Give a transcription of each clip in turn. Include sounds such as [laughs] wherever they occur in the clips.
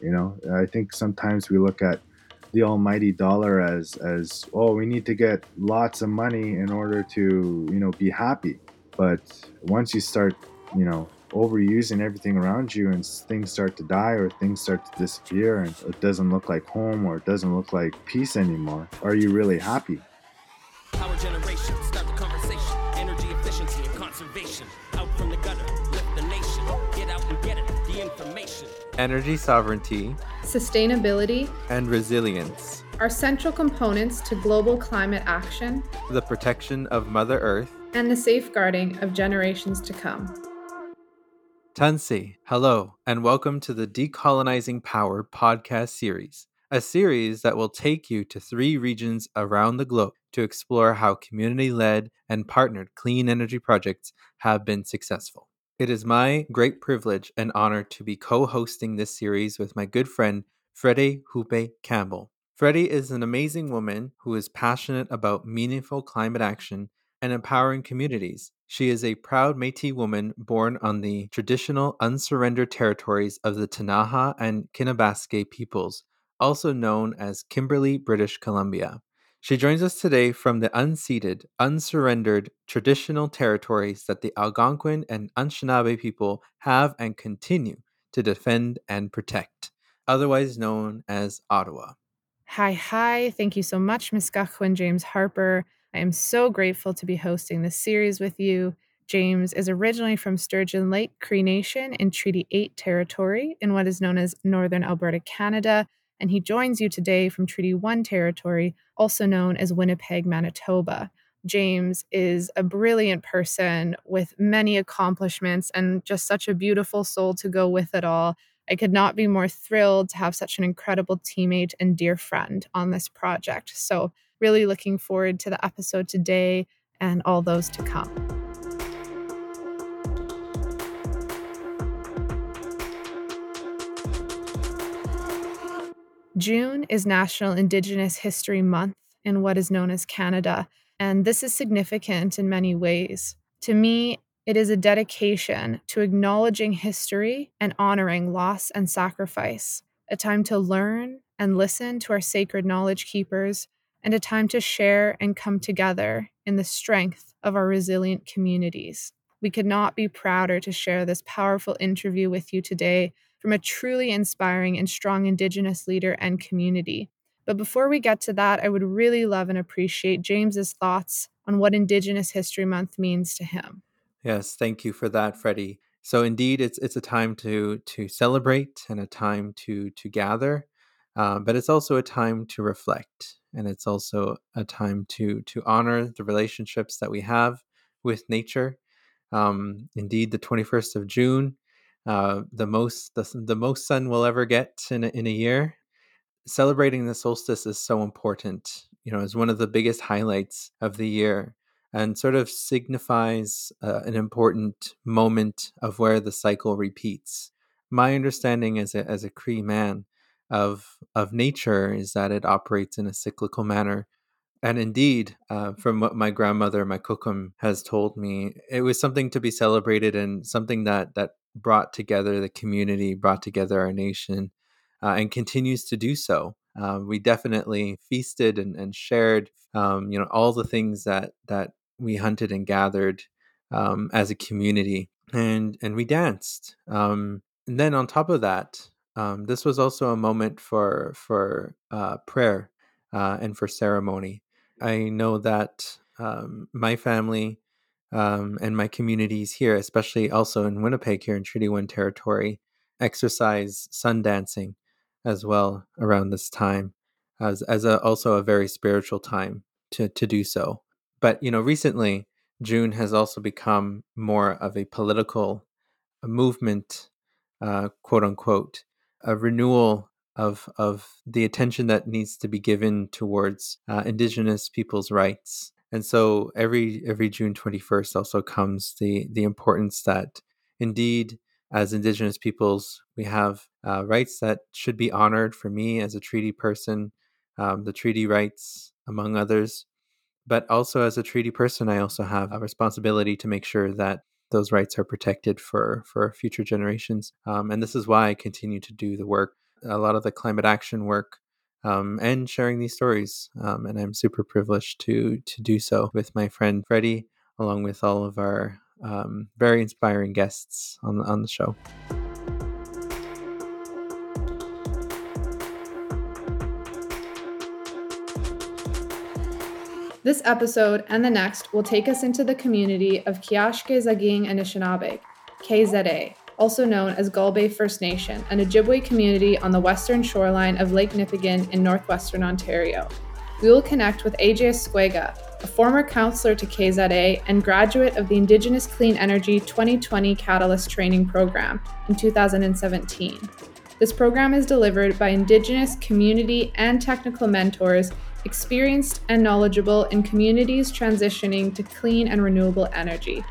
You know, I think sometimes we look at the almighty dollar as as oh we need to get lots of money in order to you know be happy. But once you start you know overusing everything around you and things start to die or things start to disappear and it doesn't look like home or it doesn't look like peace anymore are you really happy Energy sovereignty Sustainability and resilience, are central components to global climate action the protection of Mother Earth. and the safeguarding of generations to come. Tansi, hello, and welcome to the Decolonizing Power podcast series, a series that will take you to three regions around the globe to explore how community led and partnered clean energy projects have been successful. It is my great privilege and honor to be co hosting this series with my good friend, Freddie Hupe Campbell. Freddie is an amazing woman who is passionate about meaningful climate action and empowering communities. She is a proud Metis woman born on the traditional unsurrendered territories of the Ktunaxa and Kinbasket peoples, also known as Kimberley, British Columbia. She joins us today from the unceded, unsurrendered traditional territories that the Algonquin and Anishinaabe people have and continue to defend and protect, otherwise known as Ottawa. Hi, hi. Thank you so much, Ms. Gachwin James Harper. I am so grateful to be hosting this series with you. James is originally from Sturgeon Lake Cree Nation in Treaty 8 territory in what is known as Northern Alberta, Canada, and he joins you today from Treaty 1 territory, also known as Winnipeg, Manitoba. James is a brilliant person with many accomplishments and just such a beautiful soul to go with it all. I could not be more thrilled to have such an incredible teammate and dear friend on this project. So, really looking forward to the episode today and all those to come. June is National Indigenous History Month in what is known as Canada, and this is significant in many ways. To me, it is a dedication to acknowledging history and honoring loss and sacrifice, a time to learn and listen to our sacred knowledge keepers, and a time to share and come together in the strength of our resilient communities. We could not be prouder to share this powerful interview with you today from a truly inspiring and strong Indigenous leader and community. But before we get to that, I would really love and appreciate James's thoughts on what Indigenous History Month means to him. Yes, thank you for that, Freddie. So indeed, it's it's a time to to celebrate and a time to to gather, uh, but it's also a time to reflect, and it's also a time to to honor the relationships that we have with nature. Um, indeed, the twenty first of June, uh, the most the, the most sun we'll ever get in a, in a year. Celebrating the solstice is so important. You know, is one of the biggest highlights of the year and sort of signifies uh, an important moment of where the cycle repeats. My understanding as a, as a Cree man of, of nature is that it operates in a cyclical manner. And indeed, uh, from what my grandmother, my kukum, has told me, it was something to be celebrated and something that, that brought together the community, brought together our nation, uh, and continues to do so. Uh, we definitely feasted and, and shared, um, you know, all the things that that we hunted and gathered um, as a community, and and we danced. Um, and then on top of that, um, this was also a moment for for uh, prayer uh, and for ceremony. I know that um, my family um, and my communities here, especially also in Winnipeg here in Treaty One territory, exercise sun dancing as well around this time as as a, also a very spiritual time to to do so. But you know recently june has also become more of a political movement uh, quote unquote a renewal of of the attention that needs to be given towards uh, indigenous people's rights and so every every june 21st also comes the the importance that indeed as indigenous peoples we have uh, rights that should be honored for me as a treaty person um, the treaty rights among others. But also as a treaty person i also have a responsibility to make sure that those rights are protected for for future generations. Um, and this is why i continue to do the work a lot of the climate action work um, and sharing these stories. Um, and I'm super privileged to to do so with my friend Freddie, along with all of our um, very inspiring guests on the, on the show. This episode and the next will take us into the community of Kiashke Zaging Anishinaabe, KZA, also known as Gull Bay First Nation, an Ojibwe community on the western shoreline of Lake Nipigon in northwestern Ontario. We will connect with AJ Esquega, a former counselor to KZA and graduate of the Indigenous Clean Energy 2020 Catalyst Training Program in 2017. This program is delivered by Indigenous community and technical mentors experienced and knowledgeable in communities transitioning to clean and renewable energy.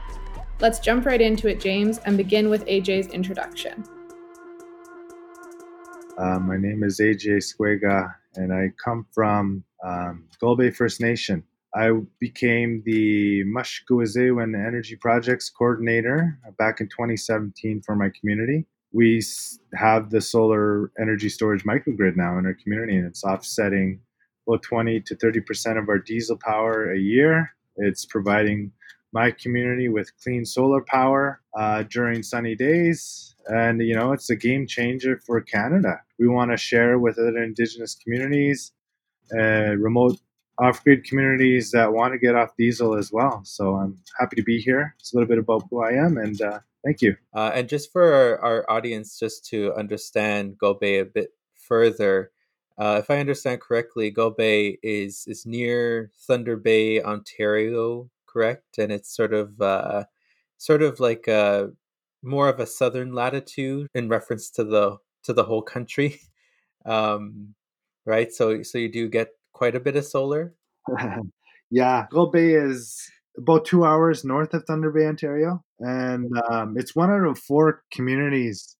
Let's jump right into it, James, and begin with AJ's introduction. Uh, my name is AJ Esquega, and I come from um, Bay First Nation. I became the Mushkuwazewan Energy Projects Coordinator back in 2017 for my community. We have the solar energy storage microgrid now in our community, and it's offsetting about 20 to 30 percent of our diesel power a year. It's providing my community with clean solar power uh, during sunny days, and you know it's a game changer for Canada. We want to share with other Indigenous communities, uh, remote off-grid communities that want to get off diesel as well. So I'm happy to be here. It's a little bit about who I am, and uh, thank you. Uh, and just for our, our, audience, just to understand Bay a bit further, uh, if I understand correctly, Bay is is near Thunder Bay, Ontario, correct? And it's sort of uh, sort of like a more of a southern latitude in reference to the to the whole country, [laughs] um, right? So so you do get quite a bit of solar. [laughs] yeah, Bay is about two hours north of Thunder Bay, Ontario, and um, it's one out of four communities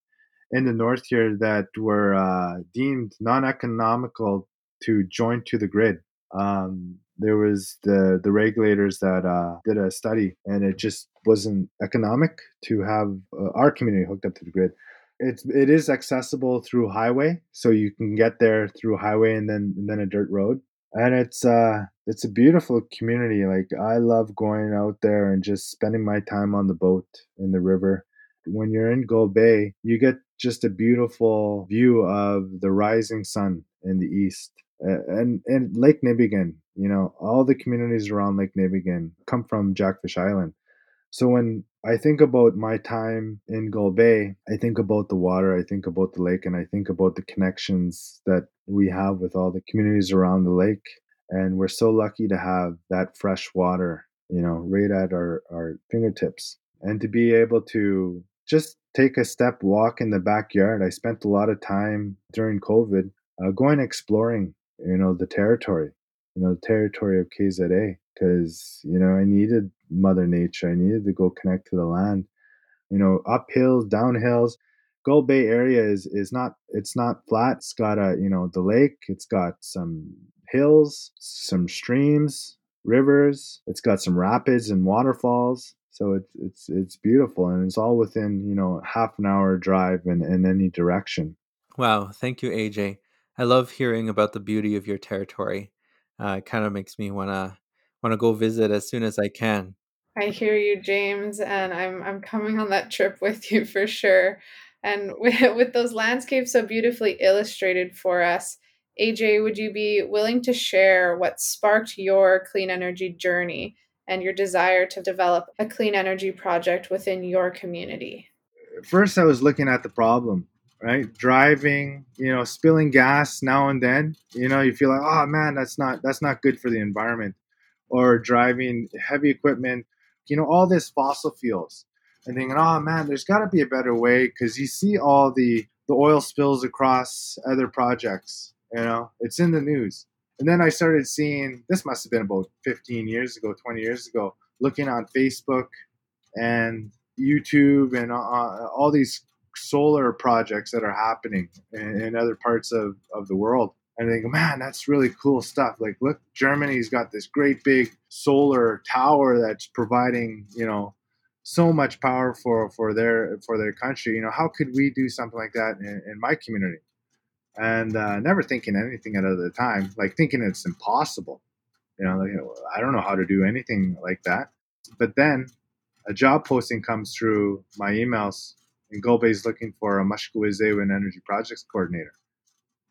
in the north here that were uh, deemed non-economical to join to the grid. Um, there was the the regulators that uh, did a study, and it just wasn't economic to have uh, our community hooked up to the grid. It's it is accessible through highway, so you can get there through highway and then and then a dirt road, and it's uh it's a beautiful community. Like I love going out there and just spending my time on the boat in the river when you're in Gull Bay, you get just a beautiful view of the rising sun in the east. And and Lake Nipigon, you know, all the communities around Lake Nipigon come from Jackfish Island. So when I think about my time in Gull Bay, I think about the water, I think about the lake, and I think about the connections that we have with all the communities around the lake. And we're so lucky to have that fresh water, you know, right at our, our fingertips. And to be able to just take a step walk in the backyard. I spent a lot of time during COVID uh, going exploring, you know, the territory, you know, the territory of KZA, because, you know, I needed Mother Nature. I needed to go connect to the land, you know, up hills, down hills. Gull Bay area is is not it's not flat. It's got a you know the lake. It's got some hills, some streams, rivers. It's got some rapids and waterfalls. So it's it's it's beautiful, and it's all within you know half an hour drive in in any direction. Wow, thank you, AJ. I love hearing about the beauty of your territory. Uh, it kind of makes me wanna wanna go visit as soon as I can. I hear you, James, and I'm I'm coming on that trip [laughs] with you for sure. And [laughs] with, with those landscapes so beautifully illustrated for us, AJ, would you be willing to share what sparked your clean energy journey and your desire to develop a clean energy project within your community? First, I was looking at the problem, right? Driving, you know, spilling gas now and then. You know, you feel like, oh man, that's not that's not good for the environment. Or driving heavy equipment, you know, all this fossil fuels, and thinking, oh man, there's got to be a better way because you see all the the oil spills across other projects. You know, it's in the news and then I started seeing this must have been about 15 years ago, 20 years ago, looking on Facebook and YouTube and uh, all these solar projects that are happening in, in, other parts of, of the world. And I think, man, that's really cool stuff. Like, look, Germany's got this great big solar tower that's providing, you know, so much power for, for their for their country. You know, how could we do something like that in, in my community? and uh, never thinking anything at the time, like thinking it's impossible. You know, like, I don't know how to do anything like that. But then a job posting comes through my emails, and Gull Bay is looking for a Mashkuizewin Energy Projects Coordinator.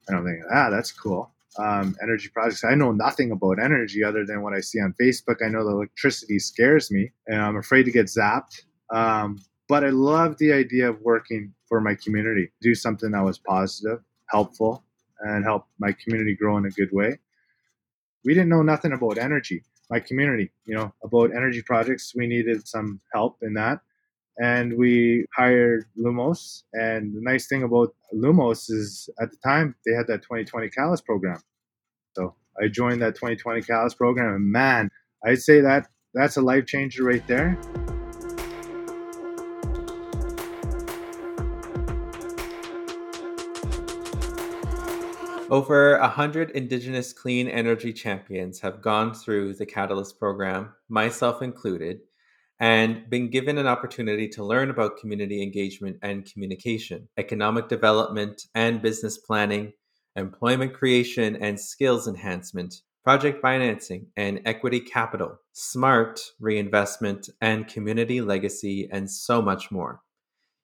And I'm thinking, ah, that's cool. Um, energy projects. I know nothing about energy other than what I see on Facebook. I know the electricity scares me, and I'm afraid to get zapped. Um, but I love the idea of working for my community, do something that was positive, helpful, and help my community grow in a good way. We didn't know nothing about energy, my community, you know, about energy projects. We needed some help in that. And we hired Lumos. And the nice thing about Lumos is at the time they had that 2020 Catalyst program. So I joined that 2020 Catalyst program, and man, I'd say that that's a life changer right there. Over 100 Indigenous clean energy champions have gone through the Catalyst program, myself included, and been given an opportunity to learn about community engagement and communication, economic development and business planning, employment creation and skills enhancement, project financing and equity capital, smart reinvestment and community legacy, and so much more.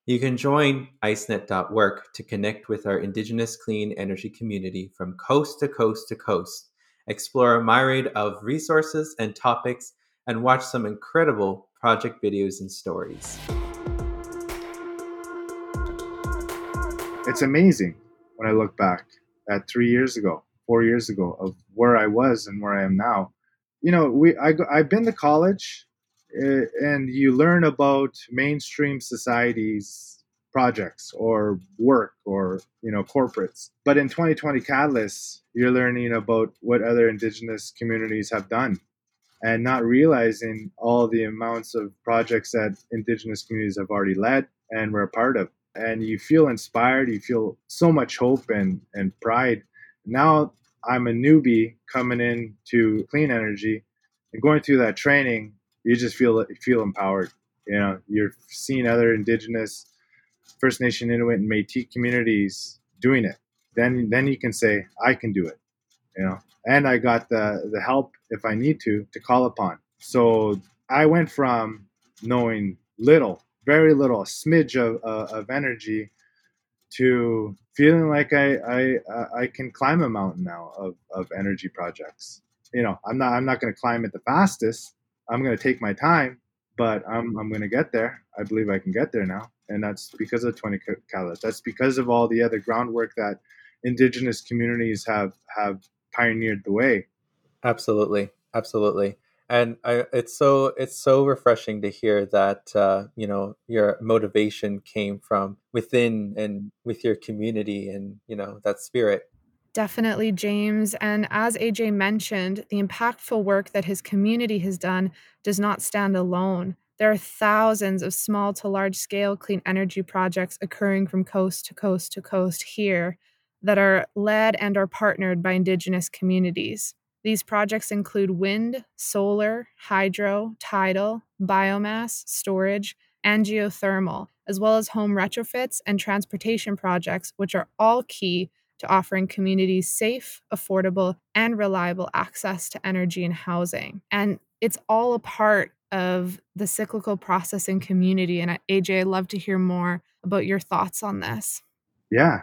You can join icenet.work to connect with our Indigenous clean energy community from coast to coast to coast, explore a myriad of resources and topics, and watch some incredible project videos and stories. It's amazing when I look back at three years ago, four years ago, of where I was and where I am now. You know, we I, I've been to college uh, and you learn about mainstream societies projects or work or you know corporates but in 2020 catalyst you're learning about what other indigenous communities have done and not realizing all the amounts of projects that indigenous communities have already led and were a part of and you feel inspired you feel so much hope and, and pride now i'm a newbie coming in to clean energy and going through that training you just feel feel empowered. You know, you're seeing other Indigenous, First Nation, Inuit, and Métis communities doing it. Then then you can say, I can do it. You know, and I got the the help if I need to to call upon. So I went from knowing little, very little, a smidge of, uh, of energy, to feeling like I I I can climb a mountain now of, of energy projects. You know, I'm not I'm not going to climb it the fastest, I'm going to take my time, but I'm, I'm going to get there. I believe I can get there now. And that's because of 20 Catalyst. That's because of all the other groundwork that indigenous communities have, have pioneered the way. Absolutely. Absolutely. And I, it's so it's so refreshing to hear that uh, you know your motivation came from within and with your community and you know that spirit Definitely, James. And as AJ mentioned, the impactful work that his community has done does not stand alone. There are thousands of small to large scale clean energy projects occurring from coast to coast to coast here that are led and are partnered by Indigenous communities. These projects include wind, solar, hydro, tidal, biomass, storage, and geothermal, as well as home retrofits and transportation projects, which are all key to offering communities safe, affordable, and reliable access to energy and housing. And it's all a part of the cyclical process in community. And AJ, I'd love to hear more about your thoughts on this. Yeah.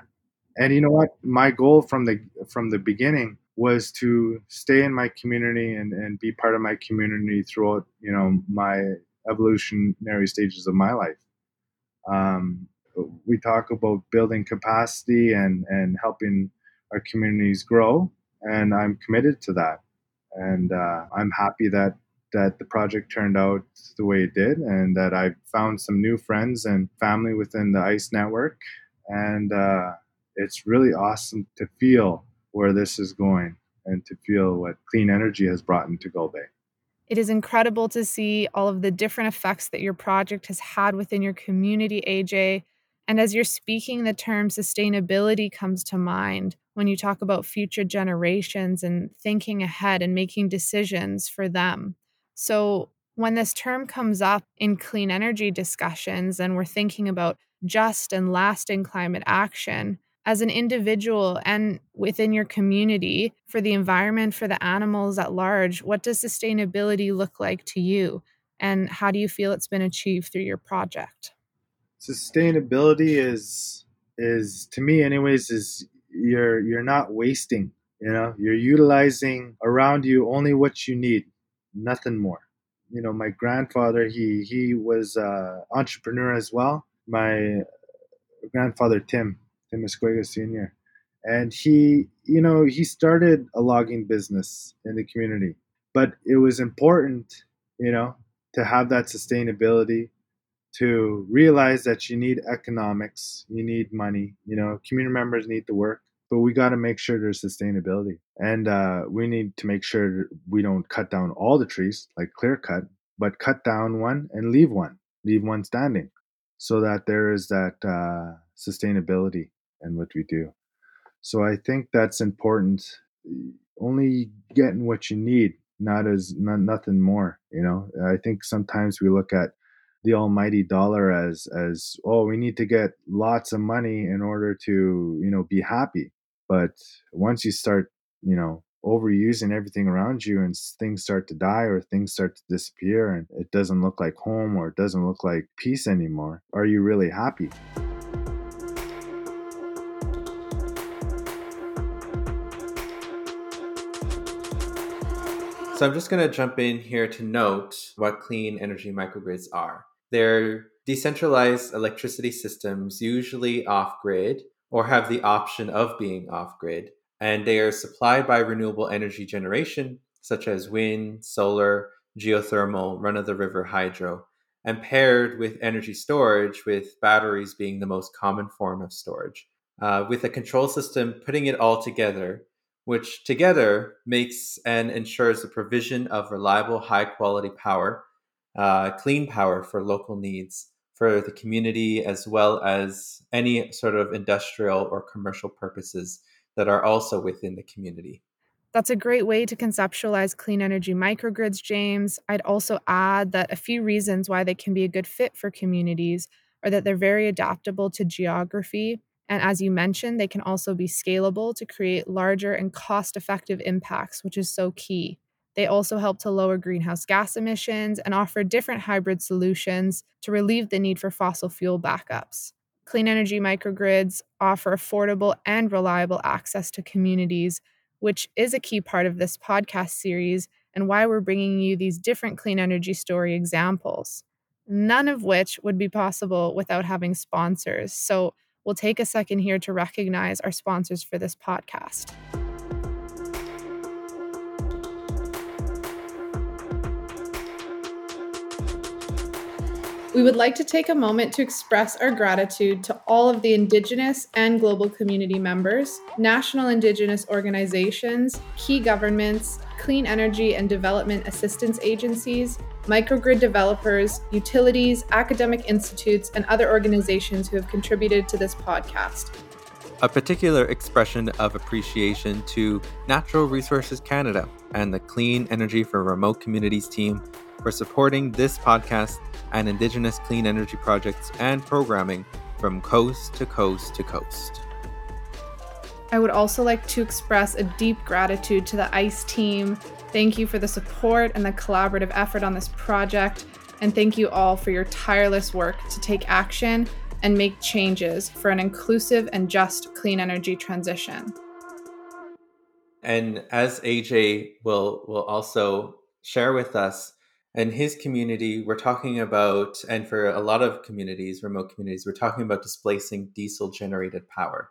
And you know what? My goal from the from the beginning was to stay in my community and, and be part of my community throughout, you know, my evolutionary stages of my life. Um, we talk about building capacity and and helping our communities grow, and I'm committed to that. And uh, I'm happy that that the project turned out the way it did, and that I found some new friends and family within the ICE network, and uh, it's really awesome to feel where this is going and to feel what clean energy has brought into Gull Bay. It is incredible to see all of the different effects that your project has had within your community, AJ. And as you're speaking, the term sustainability comes to mind when you talk about future generations and thinking ahead and making decisions for them. So, when this term comes up in clean energy discussions and we're thinking about just and lasting climate action, as an individual and within your community, for the environment, for the animals at large, what does sustainability look like to you? And how do you feel it's been achieved through your project? Sustainability is is to me anyways is you're you're not wasting, you know, you're utilizing around you only what you need, nothing more. You know, my grandfather, he he was a entrepreneur as well. My grandfather Tim, Tim Esquega Sr. And he, you know, he started a logging business in the community. But it was important, you know, to have that sustainability, to realize that you need economics, you need money, you know, community members need to work, but we got to make sure there's sustainability. And uh, we need to make sure we don't cut down all the trees, like clear cut, but cut down one and leave one, leave one standing, so that there is that uh, sustainability in what we do. So I think that's important. Only getting what you need, not as not, nothing more. You know, I think sometimes we look at the almighty dollar as as oh we need to get lots of money in order to you know be happy but once you start you know overusing everything around you and things start to die or things start to disappear and it doesn't look like home or it doesn't look like peace anymore are you really happy So I'm just going to jump in here to note what clean energy microgrids are. They're decentralized electricity systems, usually off grid, or have the option of being off grid. And they are supplied by renewable energy generation, such as wind, solar, geothermal, run of the river hydro, and paired with energy storage, with batteries being the most common form of storage. Uh, with a control system putting it all together which together makes and ensures the provision of reliable, high quality power, uh, clean power for local needs for the community, as well as any sort of industrial or commercial purposes that are also within the community. That's a great way to conceptualize clean energy microgrids, James. I'd also add that a few reasons why they can be a good fit for communities are that they're very adaptable to geography and as you mentioned, they can also be scalable to create larger and cost effective impacts, which is so key. They also help to lower greenhouse gas emissions and offer different hybrid solutions to relieve the need for fossil fuel backups. Clean energy microgrids offer affordable and reliable access to communities, which is a key part of this podcast series and why we're bringing you these different clean energy story examples, none of which would be possible without having sponsors. So, We'll take a second here to recognize our sponsors for this podcast. We would like to take a moment to express our gratitude to all of the Indigenous and global community members, national Indigenous organizations, key governments, clean energy and development assistance agencies, microgrid developers, utilities, academic institutes, and other organizations who have contributed to this podcast. A particular expression of appreciation to Natural Resources Canada and the Clean Energy for Remote Communities team for supporting this podcast and Indigenous clean energy projects and programming from coast to coast to coast. I would also like to express a deep gratitude to the ICE team. Thank you for the support and the collaborative effort on this project. And thank you all for your tireless work to take action and make changes for an inclusive and just clean energy transition. And as AJ will will also share with us, in his community, we're talking about, and for a lot of communities, remote communities, we're talking about displacing diesel generated power.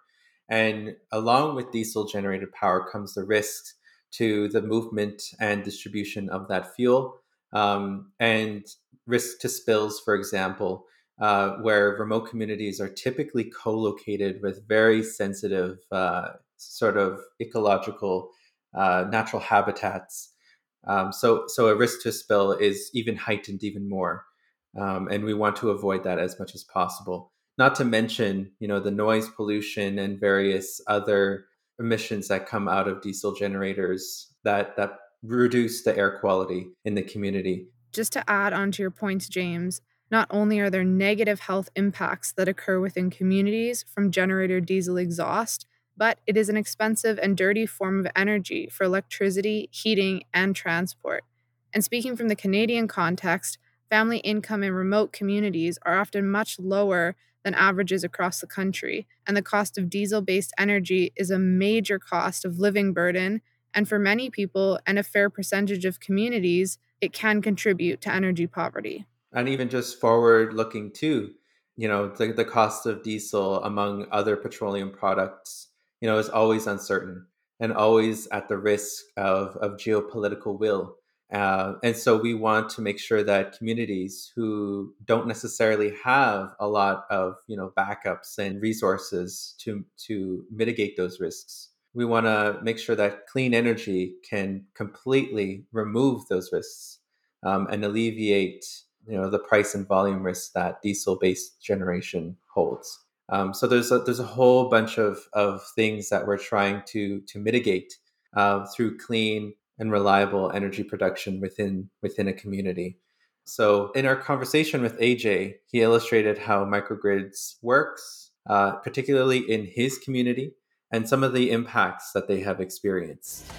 And along with diesel generated power comes the risks to the movement and distribution of that fuel um, and risk to spills, for example, uh, where remote communities are typically co located with very sensitive, uh, sort of ecological uh, natural habitats. Um, so, so a risk to spill is even heightened even more. Um, and we want to avoid that as much as possible not to mention you know the noise pollution and various other emissions that come out of diesel generators that that reduce the air quality in the community just to add on to your points james not only are there negative health impacts that occur within communities from generator diesel exhaust, but it is an expensive and dirty form of energy for electricity, heating, and transport. And speaking from the Canadian context, family income in remote communities are often much lower than averages across the country, and the cost of diesel based energy is a major cost of living burden. And for many people and a fair percentage of communities, it can contribute to energy poverty and even just forward looking too you know the, the cost of diesel among other petroleum products you know is always uncertain and always at the risk of, of geopolitical will uh, and so we want to make sure that communities who don't necessarily have a lot of you know backups and resources to to mitigate those risks we want to make sure that clean energy can completely remove those risks um, and alleviate you know the price and volume risks that diesel based generation holds. Um, so there's a, there's a whole bunch of, of things that we're trying to to mitigate uh, through clean and reliable energy production within within a community. So in our conversation with AJ, he illustrated how microgrids works, uh, particularly in his community, and some of the impacts that they have experienced.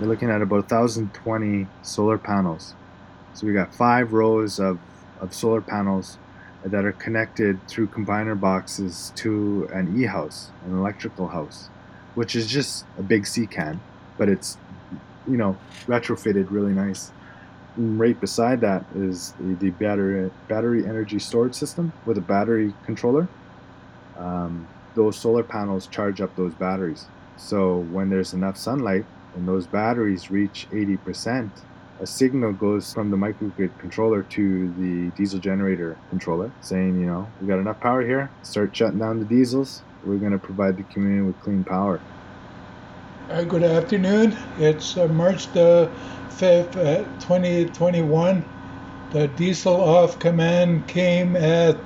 We're looking at about 1,020 solar panels. So we got five rows of, of solar panels that are connected through combiner boxes to an e-house, an electrical house, which is just a big C can, but it's you know retrofitted really nice. And right beside that is the, battery battery energy storage system with a battery controller. Um, those solar panels charge up those batteries. So when there's enough sunlight, and those batteries reach 80%, a signal goes from the microgrid controller to the diesel generator controller saying, you know, we got enough power here, start shutting down the diesels. We're going to provide the community with clean power. Uh, good afternoon. It's uh, March the 5th, uh, 2021. The diesel off command came at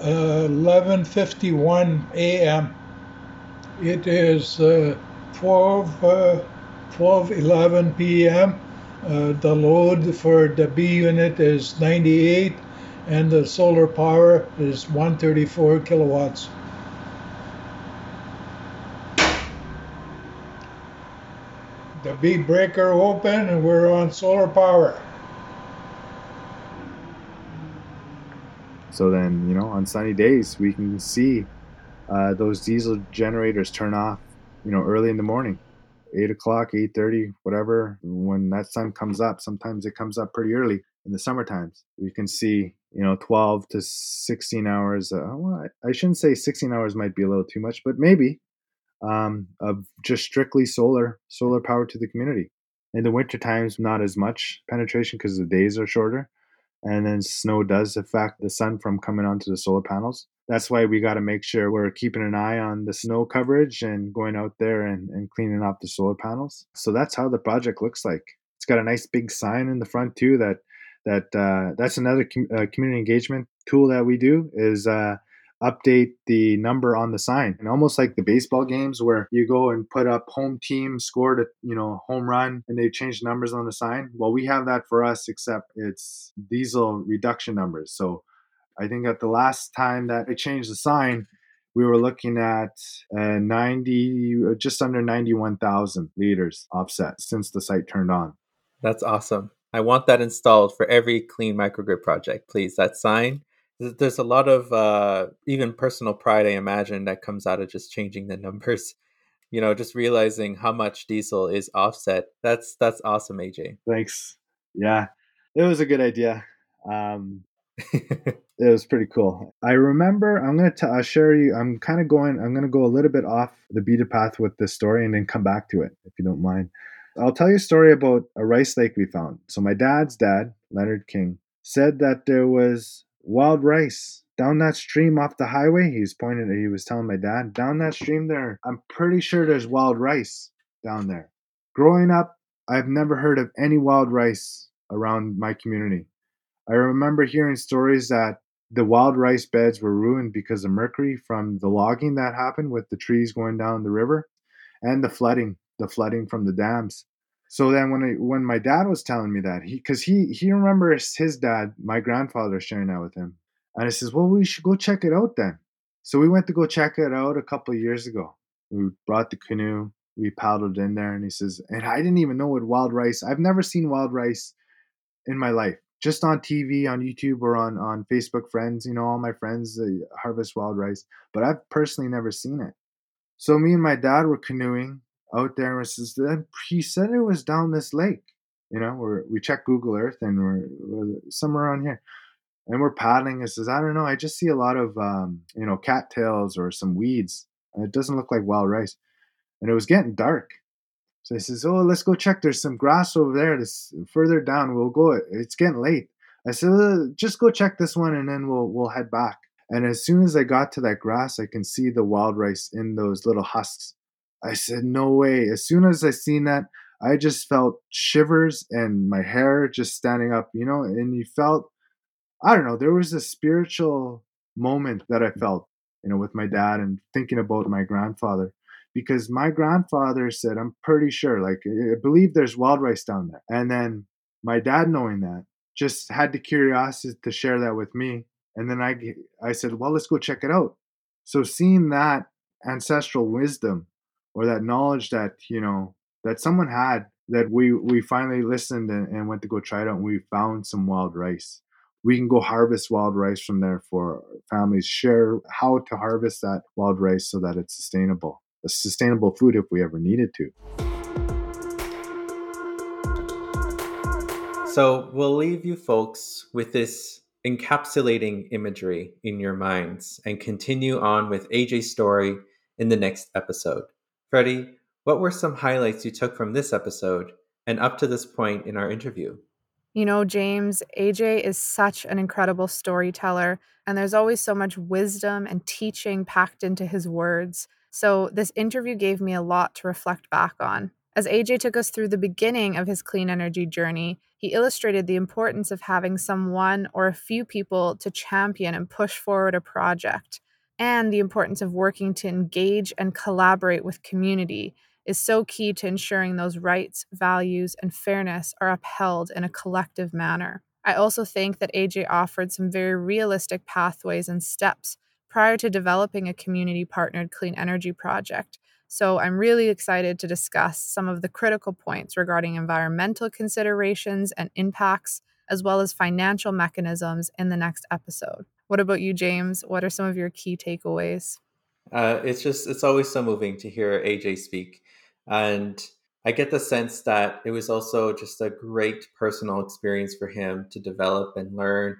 11:51 uh, a.m. It is uh, 12 uh, 12:11 p.m. Uh, the load for the B unit is 98 and the solar power is 134 kilowatts. The B breaker open and we're on solar power. So then, you know, on sunny days, we can see uh, those diesel generators turn off, you know, early in the morning eight o'clock, eight thirty, whatever. When that sun comes up, sometimes it comes up pretty early in the summer times. You can see, you know, twelve to sixteen hours. Uh, well, I, shouldn't say sixteen hours might be a little too much, but maybe um, of just strictly solar solar power to the community. In the winter times, not as much penetration because the days are shorter, and then snow does affect the sun from coming onto the solar panels that's why we got to make sure we're keeping an eye on the snow coverage and going out there and, and cleaning up the solar panels. So that's how the project looks like. It's got a nice big sign in the front too. That that uh, that's another com- uh, community engagement tool that we do is uh, update the number on the sign and almost like the baseball games where you go and put up home team scored a you know home run and they change numbers on the sign well we have that for us except it's diesel reduction numbers so I think at the last time that I changed the sign, we were looking at uh, 90, uh, just under 91,000 liters offset since the site turned on. That's awesome. I want that installed for every clean microgrid project, please. That sign. There's a lot of uh, even personal pride, I imagine, that comes out of just changing the [laughs] numbers. You know, just realizing how much diesel is offset. That's that's awesome, AJ. Thanks. Yeah, it was a good idea. Um, [laughs] it was pretty cool. I remember. I'm gonna t- I'll share you. I'm kind of going. I'm gonna go a little bit off the beaten path with this story, and then come back to it if you don't mind. I'll tell you a story about a rice lake we found. So my dad's dad, Leonard King, said that there was wild rice down that stream off the highway. He was pointing. He was telling my dad down that stream there. I'm pretty sure there's wild rice down there. Growing up, I've never heard of any wild rice around my community. I remember hearing stories that the wild rice beds were ruined because of mercury from the logging that happened with the trees going down the river and the flooding the flooding from the dams. So then when I, when my dad was telling me that he because he he remembers his dad, my grandfather sharing that with him, and I says, well, we should go check it out then. So we went to go check it out a couple of years ago. We brought the canoe, we paddled in there, and he says, and I didn't even know what wild rice. I've never seen wild rice in my life, just on TV, on YouTube, or on on Facebook. Friends, you know, all my friends harvest wild rice, but I've personally never seen it. So me and my dad were canoeing out there, and he said it was down this lake. You know, we we checked Google Earth, and we're, we're somewhere around here and we're paddling. It says, I don't know. I just see a lot of, um, you know, cattails or some weeds. It doesn't look like wild rice. And it was getting dark. So he says, Oh, let's go check. There's some grass over there. This further down. We'll go. It's getting late. I said, uh, just go check this one and then we'll we'll head back. And as soon as I got to that grass, I can see the wild rice in those little husks. I said, No way. As soon as I seen that, I just felt shivers and my hair just standing up, you know, and you felt I don't know, there was a spiritual moment that I felt, you know, with my dad and thinking about my grandfather. Because my grandfather said, I'm pretty sure, like, I believe there's wild rice down there. And then my dad, knowing that, just had the curiosity to share that with me. And then I, I said, well, let's go check it out. So seeing that ancestral wisdom or that knowledge that, you know, that someone had that we, we finally listened and, and went to go try it out and we found some wild rice we can go harvest wild rice from there for families share how to harvest that wild rice so that it's sustainable sustainable food if we ever needed to. So we'll leave you folks with this encapsulating imagery in your minds and continue on with aj's story in the next episode. Freddie what were some highlights you took from this episode and up to this point in our interview? You know, James, AJ is such an incredible storyteller, and there's always so much wisdom and teaching packed into his words. So, this interview gave me a lot to reflect back on. As AJ took us through the beginning of his clean energy journey, he illustrated the importance of having someone or a few people to champion and push forward a project, and the importance of working to engage and collaborate with community is so key to ensuring those rights, values, and fairness are upheld in a collective manner. I also think that AJ offered some very realistic pathways and steps prior to developing a community partnered clean energy project. So I'm really excited to discuss some of the critical points regarding environmental considerations and impacts, as well as financial mechanisms in the next episode. What about you, James? What are some of your key takeaways? Uh, it's just, it's always so moving to hear AJ speak. And I get the sense that it was also just a great personal experience for him to develop and learn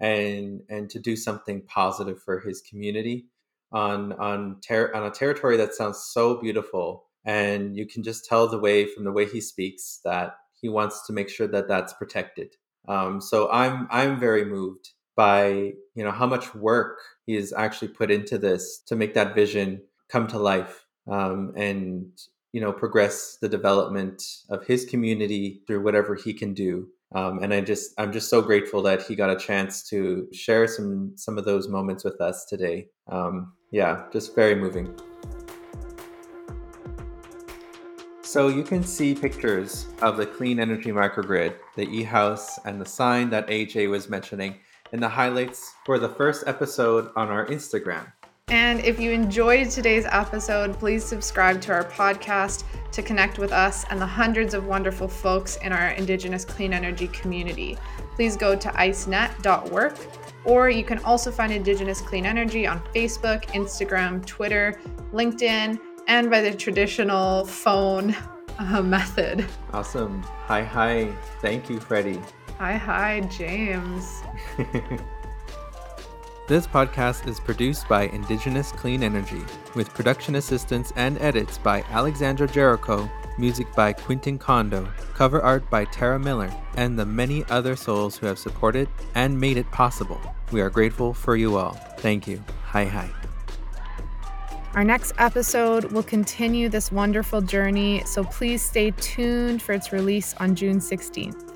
and and to do something positive for his community on on ter- on a territory that sounds so beautiful and you can just tell the way from the way he speaks that he wants to make sure that that's protected. Um, so i'm i'm very moved by you know how much work he has actually put into this to make that vision come to life um, and you know progress the development of his community through whatever he can do um, and i just i'm just so grateful that he got a chance to share some some of those moments with us today. Um, yeah just very moving. So you can see pictures of the clean energy microgrid the e-house and the sign that aj was mentioning in the highlights for the first episode on our instagram and if you enjoyed today's episode, please subscribe to our podcast to connect with us and the hundreds of wonderful folks in our Indigenous clean energy community. Please go to icenet.work, or you can also find Indigenous Clean Energy on Facebook, Instagram, Twitter, LinkedIn, and by the traditional phone uh, method. Awesome. Hi, hi. Thank you, Freddie. Hi, hi, James. [laughs] This podcast is produced by Indigenous Clean Energy, with production assistance and edits by Alexandra Jericho, music by Quintin Condo, cover art by Tara Miller, and the many other souls who have supported and made it possible. We are grateful for you all. Thank you. Hi, hi. Our next episode will continue this wonderful journey, so please stay tuned for its release on June 16th.